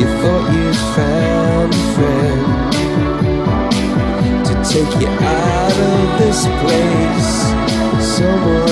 You thought you'd found a friend to take you out of this place. Someone